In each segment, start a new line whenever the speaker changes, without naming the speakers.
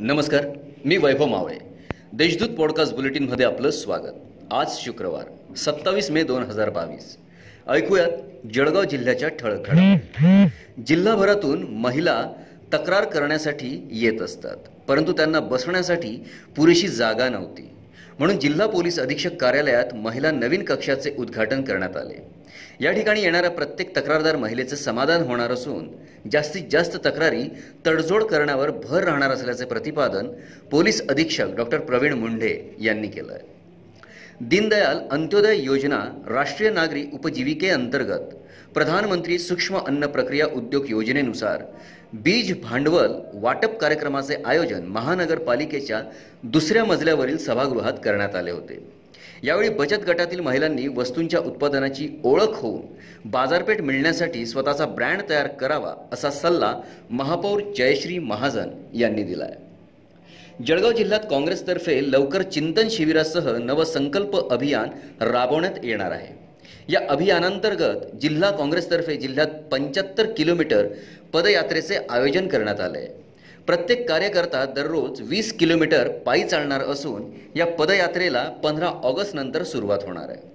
नमस्कार मी वैभव मावळे. देशदूत पॉडकास्ट बुलेटिनमध्ये आपलं स्वागत. आज शुक्रवार सत्तावीस मे दोन हजार बावीस. ऐकूयात जळगाव जिल्ह्याच्या ठळक जिल्हाभरातून महिला तक्रार करण्यासाठी येत असतात परंतु त्यांना बसण्यासाठी पुरेशी जागा नव्हती. म्हणून जिल्हा पोलीस अधीक्षक कार्यालयात महिला नवीन कक्षाचे उद्घाटन करण्यात आले. या ठिकाणी येणाऱ्या प्रत्येक तक्रारदार महिलेचं समाधान होणार असून जास्तीत जास्त तक्रारी तडजोड करण्यावर भर राहणार असल्याचे प्रतिपादन पोलीस अधीक्षक डॉक्टर प्रवीण मुंढे यांनी केलं आहे दीनदयाल अंत्योदय योजना राष्ट्रीय नागरी उपजीविकेअंतर्गत प्रधानमंत्री सूक्ष्म अन्न प्रक्रिया उद्योग योजनेनुसार बीज भांडवल वाटप कार्यक्रमाचे आयोजन महानगरपालिकेच्या दुसऱ्या मजल्यावरील सभागृहात करण्यात आले होते. यावेळी बचत गटातील महिलांनी वस्तूंच्या उत्पादनाची ओळख होऊन बाजारपेठ मिळण्यासाठी स्वतःचा ब्रँड तयार करावा असा सल्ला महापौर जयश्री महाजन यांनी दिला आहे जळगाव जिल्ह्यात काँग्रेसतर्फे लवकर चिंतन शिबिरासह नवसंकल्प अभियान राबवण्यात येणार आहे. या अभियानांतर्गत जिल्हा काँग्रेसतर्फे जिल्ह्यात पंच्याहत्तर किलोमीटर पदयात्रेचे आयोजन करण्यात आले. आहे प्रत्येक कार्यकर्ता दररोज वीस किलोमीटर पायी चालणार असून या पदयात्रेला पंधरा ऑगस्ट नंतर सुरुवात होणार आहे.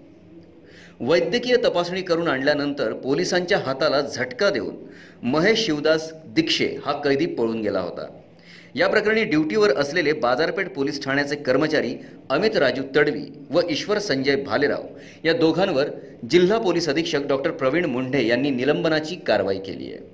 वैद्यकीय तपासणी करून आणल्यानंतर पोलिसांच्या हाताला झटका देऊन महेश शिवदास दीक्षे हा कैदी पळून गेला होता. या प्रकरणी ड्युटीवर असलेले बाजारपेठ पोलीस ठाण्याचे कर्मचारी अमित राजू तडवी व ईश्वर संजय भालेराव या दोघांवर जिल्हा पोलीस अधीक्षक डॉक्टर प्रवीण मुंढे यांनी निलंबनाची कारवाई केली आहे.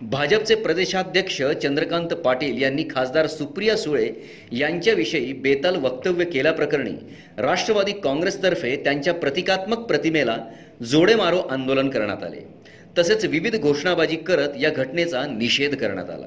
भाजपचे प्रदेशाध्यक्ष चंद्रकांत पाटील यांनी खासदार सुप्रिया सुळे यांच्याविषयी बेताल वक्तव्य केल्याप्रकरणी राष्ट्रवादी काँग्रेसतर्फे त्यांच्या प्रतिकात्मक प्रतिमेला जोडे मारो आंदोलन करण्यात आले. तसेच विविध घोषणाबाजी करत या घटनेचा निषेध करण्यात आला.